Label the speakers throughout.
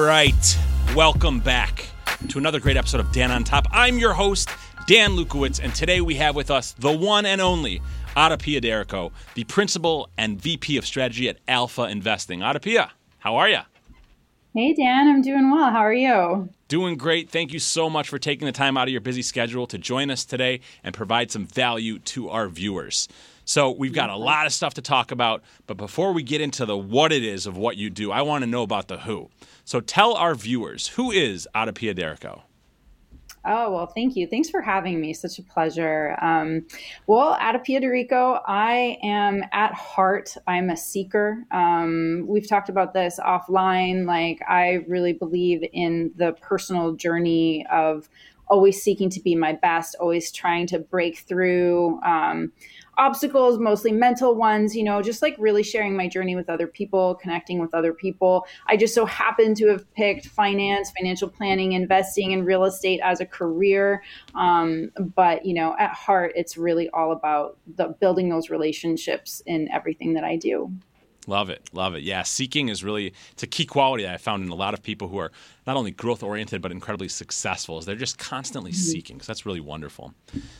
Speaker 1: right. Welcome back to another great episode of Dan on Top. I'm your host, Dan Lukowitz, and today we have with us the one and only Adapia D'Errico, the principal and VP of strategy at Alpha Investing. Adapia, how are you?
Speaker 2: Hey, Dan, I'm doing well. How are you?
Speaker 1: Doing great. Thank you so much for taking the time out of your busy schedule to join us today and provide some value to our viewers. So, we've got a lot of stuff to talk about, but before we get into the what it is of what you do, I want to know about the who. So tell our viewers who is Adapia D'Errico?
Speaker 2: Oh, well, thank you. Thanks for having me. Such a pleasure. Um, well, Adapia D'Errico, I am at heart, I'm a seeker. Um, we've talked about this offline. Like, I really believe in the personal journey of always seeking to be my best, always trying to break through. Um, obstacles, mostly mental ones, you know, just like really sharing my journey with other people, connecting with other people. I just so happen to have picked finance, financial planning, investing, and real estate as a career. Um, but, you know, at heart, it's really all about the, building those relationships in everything that I do.
Speaker 1: Love it. Love it. Yeah. Seeking is really, it's a key quality that I found in a lot of people who are not only growth oriented, but incredibly successful is they're just constantly mm-hmm. seeking. So that's really wonderful.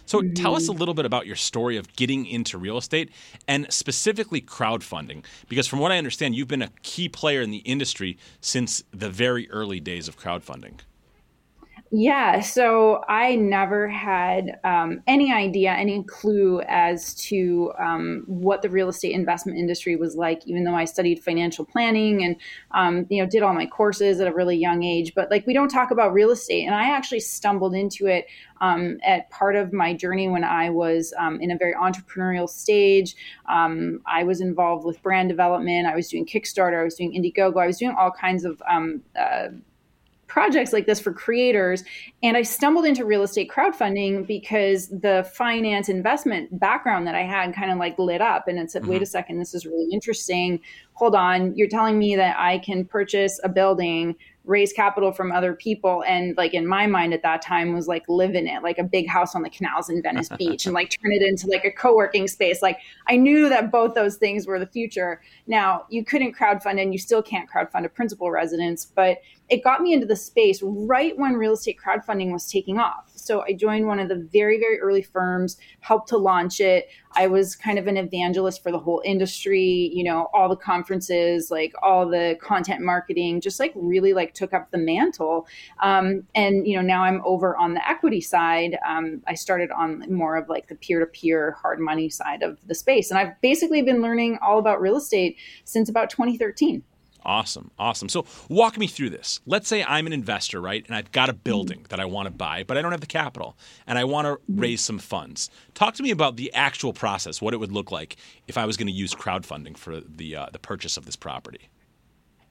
Speaker 1: So mm-hmm. tell us a little bit about your story of getting into real estate and specifically crowdfunding. Because from what I understand, you've been a key player in the industry since the very early days of crowdfunding.
Speaker 2: Yeah, so I never had um, any idea, any clue as to um, what the real estate investment industry was like. Even though I studied financial planning and um, you know did all my courses at a really young age, but like we don't talk about real estate, and I actually stumbled into it um, at part of my journey when I was um, in a very entrepreneurial stage. Um, I was involved with brand development. I was doing Kickstarter. I was doing Indiegogo. I was doing all kinds of uh, projects like this for creators. And I stumbled into real estate crowdfunding because the finance investment background that I had kind of like lit up and it said, mm-hmm. wait a second, this is really interesting. Hold on, you're telling me that I can purchase a building raise capital from other people. And like in my mind at that time was like live in it like a big house on the canals in venice beach and like turn it into like a co-working space. Like i knew that both those things were the future. Now you couldn't crowdfund and you still can't crowdfund a principal residence but it got me into the space right when real estate crowdfunding was taking off. So I joined one of the very, very early firms, helped to launch it. I was kind of an evangelist for the whole industry, you know, all the conferences, like all the content marketing, just like really like took up the mantle. Um, and, you know, now I'm over on the equity side. Um, I started on more of like the peer to peer hard money side of the space. And I've basically been learning all about real estate since about 2013.
Speaker 1: Awesome. Awesome. So walk me through this. Let's say I'm an investor, right? And I've got a building that I want to buy, but I don't have the capital and I want to mm-hmm. raise some funds. Talk to me about the actual process, what it would look like if I was going to use crowdfunding for the uh, the purchase of this property.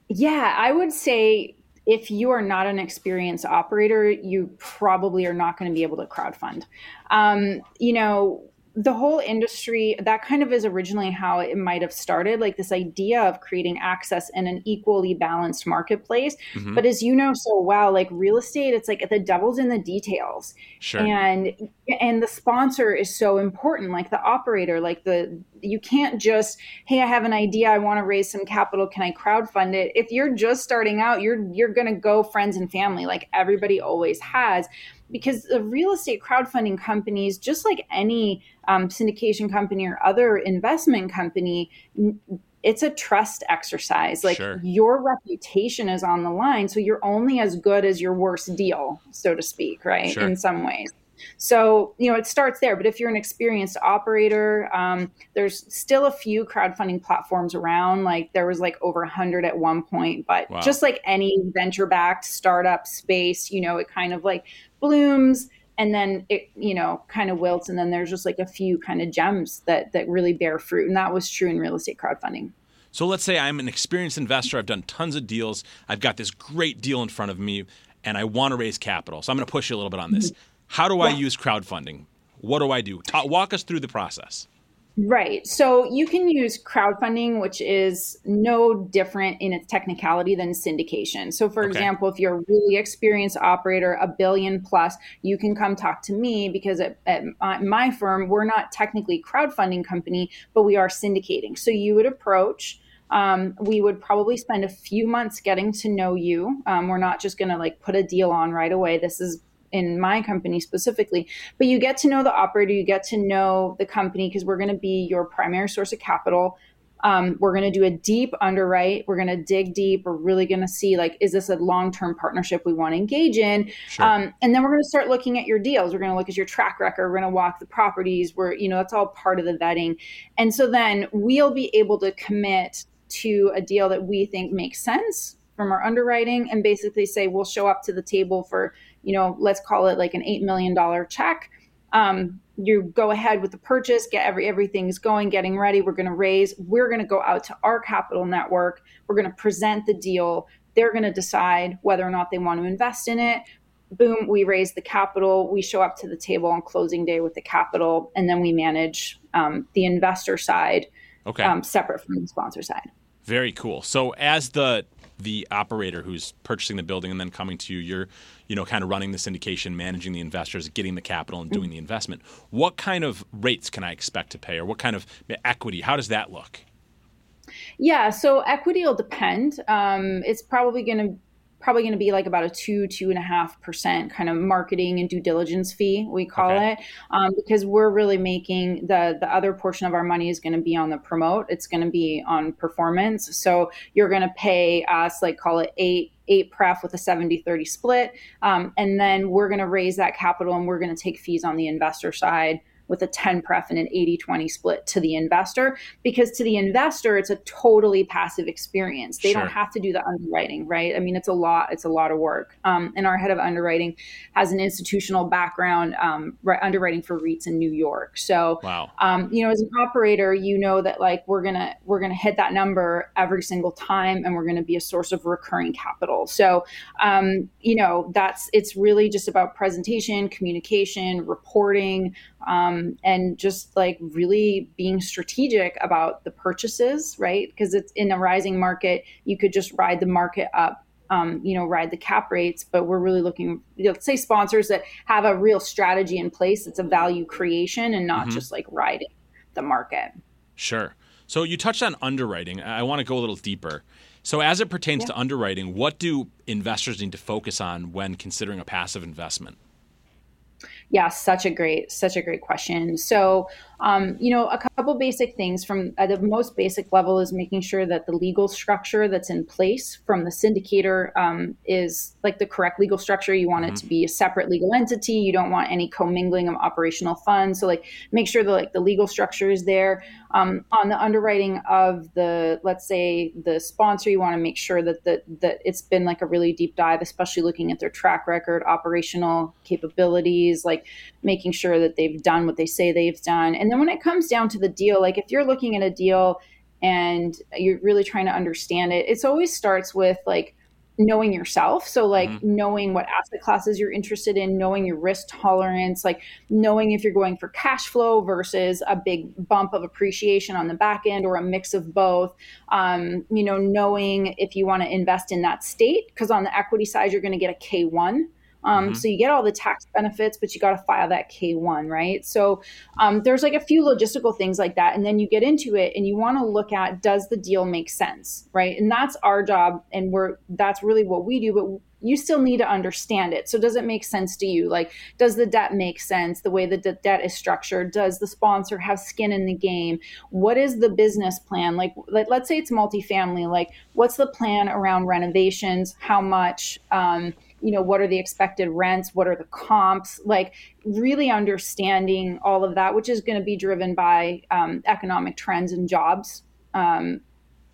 Speaker 2: Yeah, I would say if you are not an experienced operator, you probably are not going to be able to crowdfund. Um, you know, the whole industry that kind of is originally how it might have started like this idea of creating access in an equally balanced marketplace mm-hmm. but as you know so well like real estate it's like the devil's in the details
Speaker 1: sure.
Speaker 2: and and the sponsor is so important like the operator like the you can't just hey i have an idea i want to raise some capital can i crowdfund it if you're just starting out you're you're going to go friends and family like everybody always has because the real estate crowdfunding companies, just like any um, syndication company or other investment company, it's a trust exercise. Like sure. your reputation is on the line. So you're only as good as your worst deal, so to speak, right? Sure. In some ways. So, you know, it starts there. But if you're an experienced operator, um, there's still a few crowdfunding platforms around. Like there was like over 100 at one point. But wow. just like any venture backed startup space, you know, it kind of like blooms and then it you know kind of wilts and then there's just like a few kind of gems that that really bear fruit and that was true in real estate crowdfunding
Speaker 1: so let's say i'm an experienced investor i've done tons of deals i've got this great deal in front of me and i want to raise capital so i'm going to push you a little bit on this mm-hmm. How do i use crowdfunding what do i do Talk, walk us through the process
Speaker 2: Right. So you can use crowdfunding, which is no different in its technicality than syndication. So, for okay. example, if you're a really experienced operator, a billion plus, you can come talk to me because at, at my firm, we're not technically crowdfunding company, but we are syndicating. So you would approach Um, we would probably spend a few months getting to know you. Um, we're not just going to like put a deal on right away. This is in my company specifically, but you get to know the operator, you get to know the company because we're going to be your primary source of capital. Um, we're going to do a deep underwrite. We're going to dig deep. We're really going to see like, is this a long term partnership we want to engage in? Sure. Um, and then we're going to start looking at your deals. We're going to look at your track record. We're going to walk the properties. We're, you know, that's all part of the vetting. And so then we'll be able to commit to a deal that we think makes sense from our underwriting and basically say we'll show up to the table for, you know, let's call it like an $8 million check. Um, you go ahead with the purchase, get every everything's going, getting ready. We're going to raise. We're going to go out to our capital network. We're going to present the deal. They're going to decide whether or not they want to invest in it. Boom, we raise the capital. We show up to the table on closing day with the capital, and then we manage um, the investor side, okay, um, separate from the sponsor side.
Speaker 1: Very cool. So as the the operator who's purchasing the building and then coming to you, you're, you know, kind of running the syndication, managing the investors, getting the capital, and doing the investment. What kind of rates can I expect to pay, or what kind of equity? How does that look?
Speaker 2: Yeah, so equity will depend. Um, it's probably going to probably going to be like about a two two and a half percent kind of marketing and due diligence fee we call okay. it. Um, because we're really making the the other portion of our money is going to be on the promote. It's going to be on performance. So you're going to pay us like call it eight eight pref with a 70 30 split. Um, and then we're going to raise that capital and we're going to take fees on the investor side with a 10 pref and an 80 20 split to the investor because to the investor it's a totally passive experience. They sure. don't have to do the underwriting right? I mean it's a lot it's a lot of work. Um, and our head of underwriting has an institutional background um, underwriting for reits in new york. So wow. um, you know as an operator you know that like we're gonna we're gonna hit that number every single time and we're gonna be a source of recurring capital. So um, you know that's it's really just about presentation communication reporting um, and just like really being strategic about the purchases, right? Because it's in a rising market, you could just ride the market up. Um, you know, ride the cap rates, but we're really looking, you know, say sponsors that have a real strategy in place. It's a value creation and not mm-hmm. just like riding the market.
Speaker 1: Sure. So you touched on underwriting. I want to go a little deeper. So, as it pertains yeah. to underwriting, what do investors need to focus on when considering a passive investment?
Speaker 2: Yeah, such a great, such a great question. So, um, you know, a couple basic things from at the most basic level is making sure that the legal structure that's in place from the syndicator um, is like the correct legal structure. You want mm-hmm. it to be a separate legal entity. You don't want any commingling of operational funds. So, like, make sure that like the legal structure is there. Um, on the underwriting of the, let's say, the sponsor, you want to make sure that the, that it's been like a really deep dive, especially looking at their track record, operational capabilities, like making sure that they've done what they say they've done, and and then when it comes down to the deal, like if you're looking at a deal and you're really trying to understand it, it always starts with like knowing yourself. So like mm-hmm. knowing what asset classes you're interested in, knowing your risk tolerance, like knowing if you're going for cash flow versus a big bump of appreciation on the back end or a mix of both. Um, you know, knowing if you want to invest in that state, because on the equity side, you're going to get a K1. Um, mm-hmm. So you get all the tax benefits, but you got to file that K1, right? So um, there's like a few logistical things like that. And then you get into it and you want to look at does the deal make sense, right? And that's our job. And we're that's really what we do. But you still need to understand it. So does it make sense to you? Like, does the debt make sense? The way that the debt is structured? Does the sponsor have skin in the game? What is the business plan? Like, let, us say it's multifamily. Like, what's the plan around renovations? How much? Um, you know what are the expected rents? What are the comps? Like really understanding all of that which is going to be driven by um, economic trends and jobs um,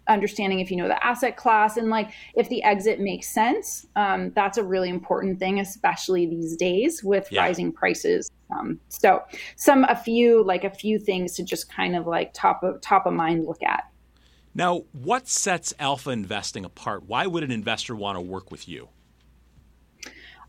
Speaker 2: understanding if you know the asset class and like if the exit makes sense um, that's a really important thing especially these days with yeah. rising prices. Um, so some a few like a few things to just kind of like top of top of mind look at.
Speaker 1: Now what sets alpha investing apart? Why would an investor want to work with you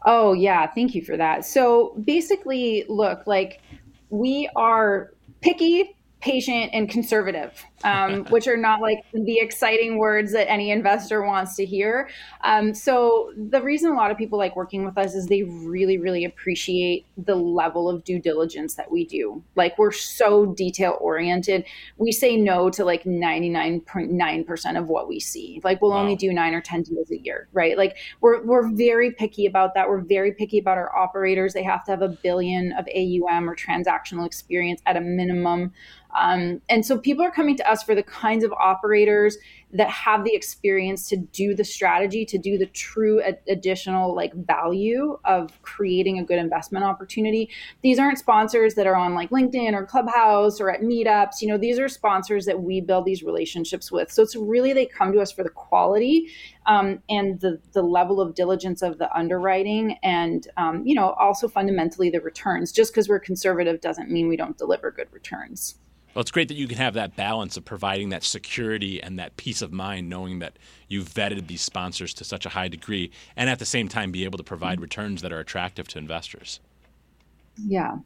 Speaker 2: Oh, yeah. Thank you for that. So basically, look, like we are picky, patient, and conservative. Um, which are not like the exciting words that any investor wants to hear. Um, so the reason a lot of people like working with us is they really, really appreciate the level of due diligence that we do. Like we're so detail oriented. We say no to like 99.9% of what we see. Like we'll wow. only do nine or 10 deals a year, right? Like we're, we're very picky about that. We're very picky about our operators. They have to have a billion of AUM or transactional experience at a minimum. Um, and so people are coming to us for the kinds of operators that have the experience to do the strategy, to do the true ad- additional like value of creating a good investment opportunity. These aren't sponsors that are on like LinkedIn or Clubhouse or at meetups. You know, these are sponsors that we build these relationships with. So it's really they come to us for the quality um, and the the level of diligence of the underwriting, and um, you know, also fundamentally the returns. Just because we're conservative doesn't mean we don't deliver good returns.
Speaker 1: Well, it's great that you can have that balance of providing that security and that peace of mind, knowing that you've vetted these sponsors to such a high degree, and at the same time be able to provide returns that are attractive to investors.
Speaker 2: Yeah.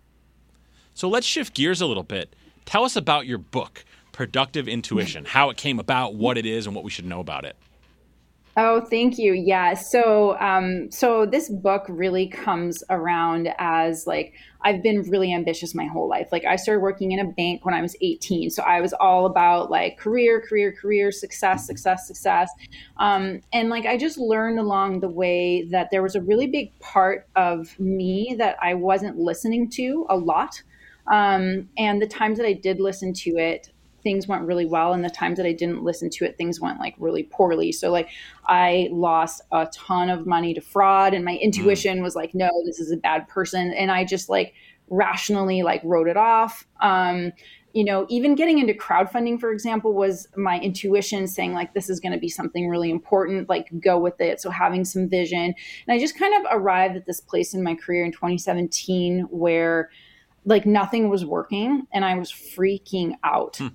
Speaker 1: So let's shift gears a little bit. Tell us about your book, Productive Intuition, how it came about, what it is, and what we should know about it.
Speaker 2: Oh, thank you. Yeah. So, um, so this book really comes around as like I've been really ambitious my whole life. Like I started working in a bank when I was 18, so I was all about like career, career, career, success, success, success. Um, and like I just learned along the way that there was a really big part of me that I wasn't listening to a lot. Um, and the times that I did listen to it, things went really well and the times that i didn't listen to it things went like really poorly. So like i lost a ton of money to fraud and my mm. intuition mm. was like no this is a bad person and i just like rationally like wrote it off. Um you know even getting into crowdfunding for example was my intuition saying like this is going to be something really important like go with it. So having some vision. And i just kind of arrived at this place in my career in 2017 where like nothing was working and i was freaking out. Hmm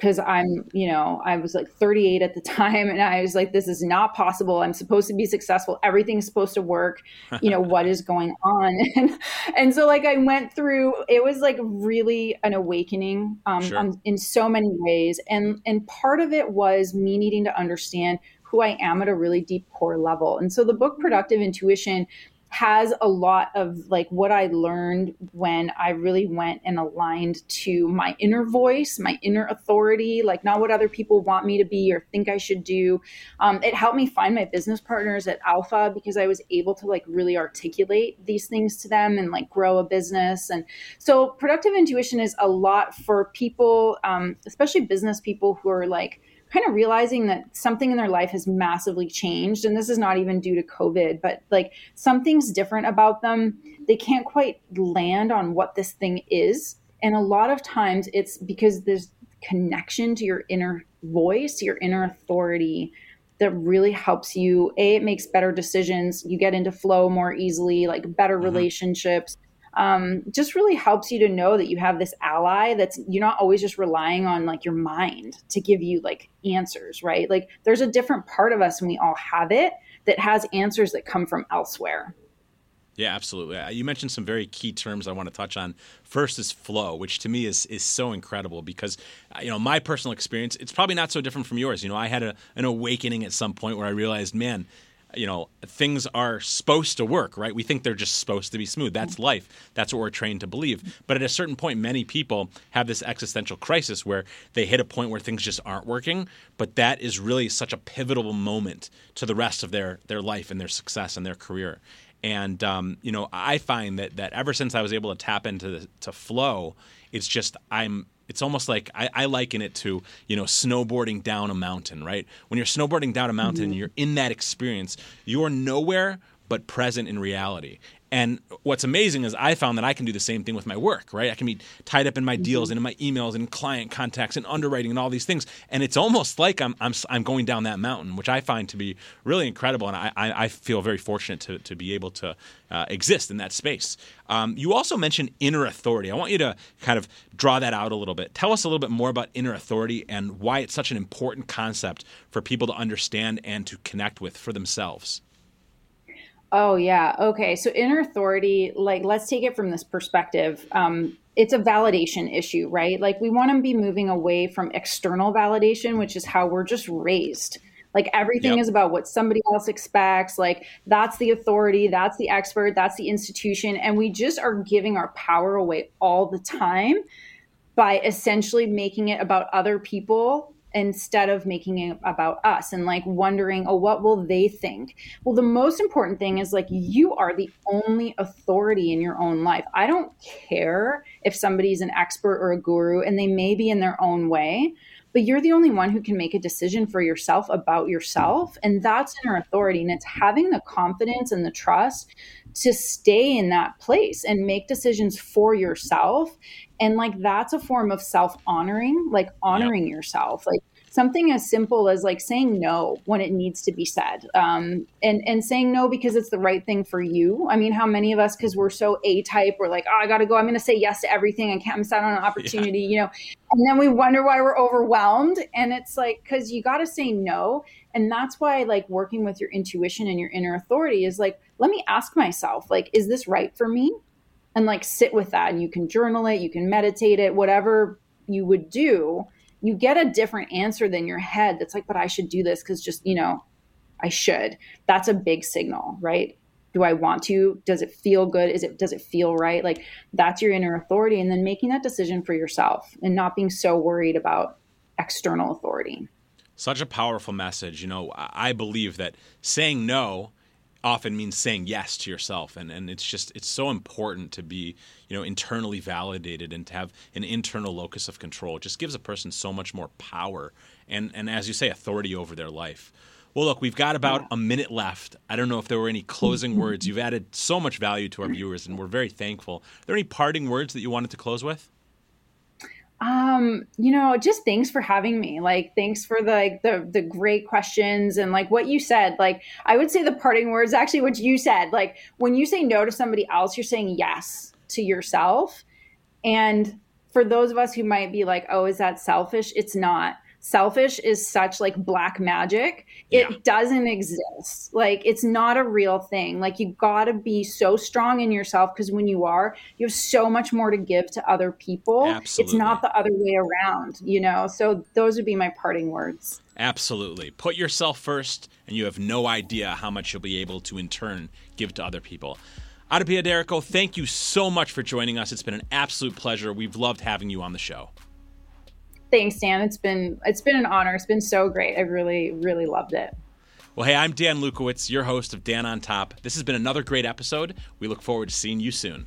Speaker 2: because I'm, you know, I was like 38 at the time and I was like, this is not possible. I'm supposed to be successful. Everything's supposed to work. You know, what is going on? And, and so like I went through, it was like really an awakening um, sure. um, in so many ways. And, and part of it was me needing to understand who I am at a really deep core level. And so the book Productive Intuition has a lot of like what I learned when I really went and aligned to my inner voice, my inner authority, like not what other people want me to be or think I should do. Um, it helped me find my business partners at Alpha because I was able to like really articulate these things to them and like grow a business. And so, productive intuition is a lot for people, um, especially business people who are like, kind of realizing that something in their life has massively changed and this is not even due to covid but like something's different about them. They can't quite land on what this thing is and a lot of times it's because there's connection to your inner voice your inner authority that really helps you. A it makes better decisions. You get into flow more easily like better mm-hmm. relationships um, just really helps you to know that you have this ally that's you're not always just relying on like your mind to give you like answers right like there's a different part of us and we all have it that has answers that come from elsewhere
Speaker 1: yeah, absolutely. Uh, you mentioned some very key terms I want to touch on. First is flow, which to me is is so incredible because uh, you know my personal experience. It's probably not so different from yours. You know, I had a, an awakening at some point where I realized, man, you know things are supposed to work right? We think they're just supposed to be smooth. That's life. That's what we're trained to believe. But at a certain point many people have this existential crisis where they hit a point where things just aren't working but that is really such a pivotal moment to the rest of their their life and their success and their career. And um, you know i find that that ever since i was able to tap into the, to flow it's just i'm it's almost like I, I, liken it to you know snowboarding down a mountain, right? When you're snowboarding down a mountain mm-hmm. and you're in that experience, you're nowhere but present in reality. And what's amazing is I found that I can do the same thing with my work, right? I can be tied up in my deals mm-hmm. and in my emails and client contacts and underwriting and all these things. And it's almost like I'm, I'm, I'm going down that mountain, which I find to be really incredible. And I, I feel very fortunate to, to be able to uh, exist in that space. Um, you also mentioned inner authority. I want you to kind of draw that out a little bit. Tell us a little bit more about inner authority and why it's such an important concept for people to understand and to connect with for themselves.
Speaker 2: Oh yeah. Okay. So inner authority, like let's take it from this perspective. Um, it's a validation issue, right? Like we want to be moving away from external validation, which is how we're just raised. Like everything yep. is about what somebody else expects. Like that's the authority, that's the expert, that's the institution. And we just are giving our power away all the time by essentially making it about other people instead of making it about us and like wondering, oh, what will they think? Well, the most important thing is like you are the only authority in your own life. I don't care if somebody's an expert or a guru and they may be in their own way, but you're the only one who can make a decision for yourself about yourself. And that's inner authority. And it's having the confidence and the trust to stay in that place and make decisions for yourself and like that's a form of self honoring like honoring yep. yourself like something as simple as like saying no when it needs to be said um, and and saying no because it's the right thing for you. I mean how many of us because we're so a type we're like oh i gotta go. I'm gonna say yes to everything. I can't miss out on an opportunity yeah. you know? And then we wonder why we're overwhelmed and it's like because you gotta say no and that's why like working with your intuition and your inner authority is like let me ask myself like is this right for me? And like sit with that and you can journal it you can meditate it whatever you would do you get a different answer than your head that's like, but I should do this because just, you know, I should. That's a big signal, right? Do I want to? Does it feel good? Is it does it feel right? Like that's your inner authority and then making that decision for yourself and not being so worried about external authority.
Speaker 1: Such a powerful message. You know, I believe that saying no often means saying yes to yourself. And and it's just it's so important to be you know internally validated and to have an internal locus of control. It just gives a person so much more power and and as you say authority over their life. Well look we've got about a minute left. I don't know if there were any closing words. You've added so much value to our viewers and we're very thankful. Are there any parting words that you wanted to close with
Speaker 2: um, you know, just thanks for having me. Like, thanks for the like, the the great questions and like what you said. Like, I would say the parting words actually what you said. Like, when you say no to somebody else, you're saying yes to yourself. And for those of us who might be like, "Oh, is that selfish?" It's not selfish is such like black magic it yeah. doesn't exist like it's not a real thing like you got to be so strong in yourself because when you are you have so much more to give to other people Absolutely. it's not the other way around you know so those would be my parting words
Speaker 1: Absolutely. Put yourself first, and you have no idea how much you'll be able to, in turn, give to other people. Adapia D'Errico, thank you so much for joining us. It's been an absolute pleasure. We've loved having you on the show.
Speaker 2: Thanks, Dan. It's been it's been an honor. It's been so great. I really really loved it.
Speaker 1: Well, hey, I'm Dan Lukowitz, your host of Dan on Top. This has been another great episode. We look forward to seeing you soon.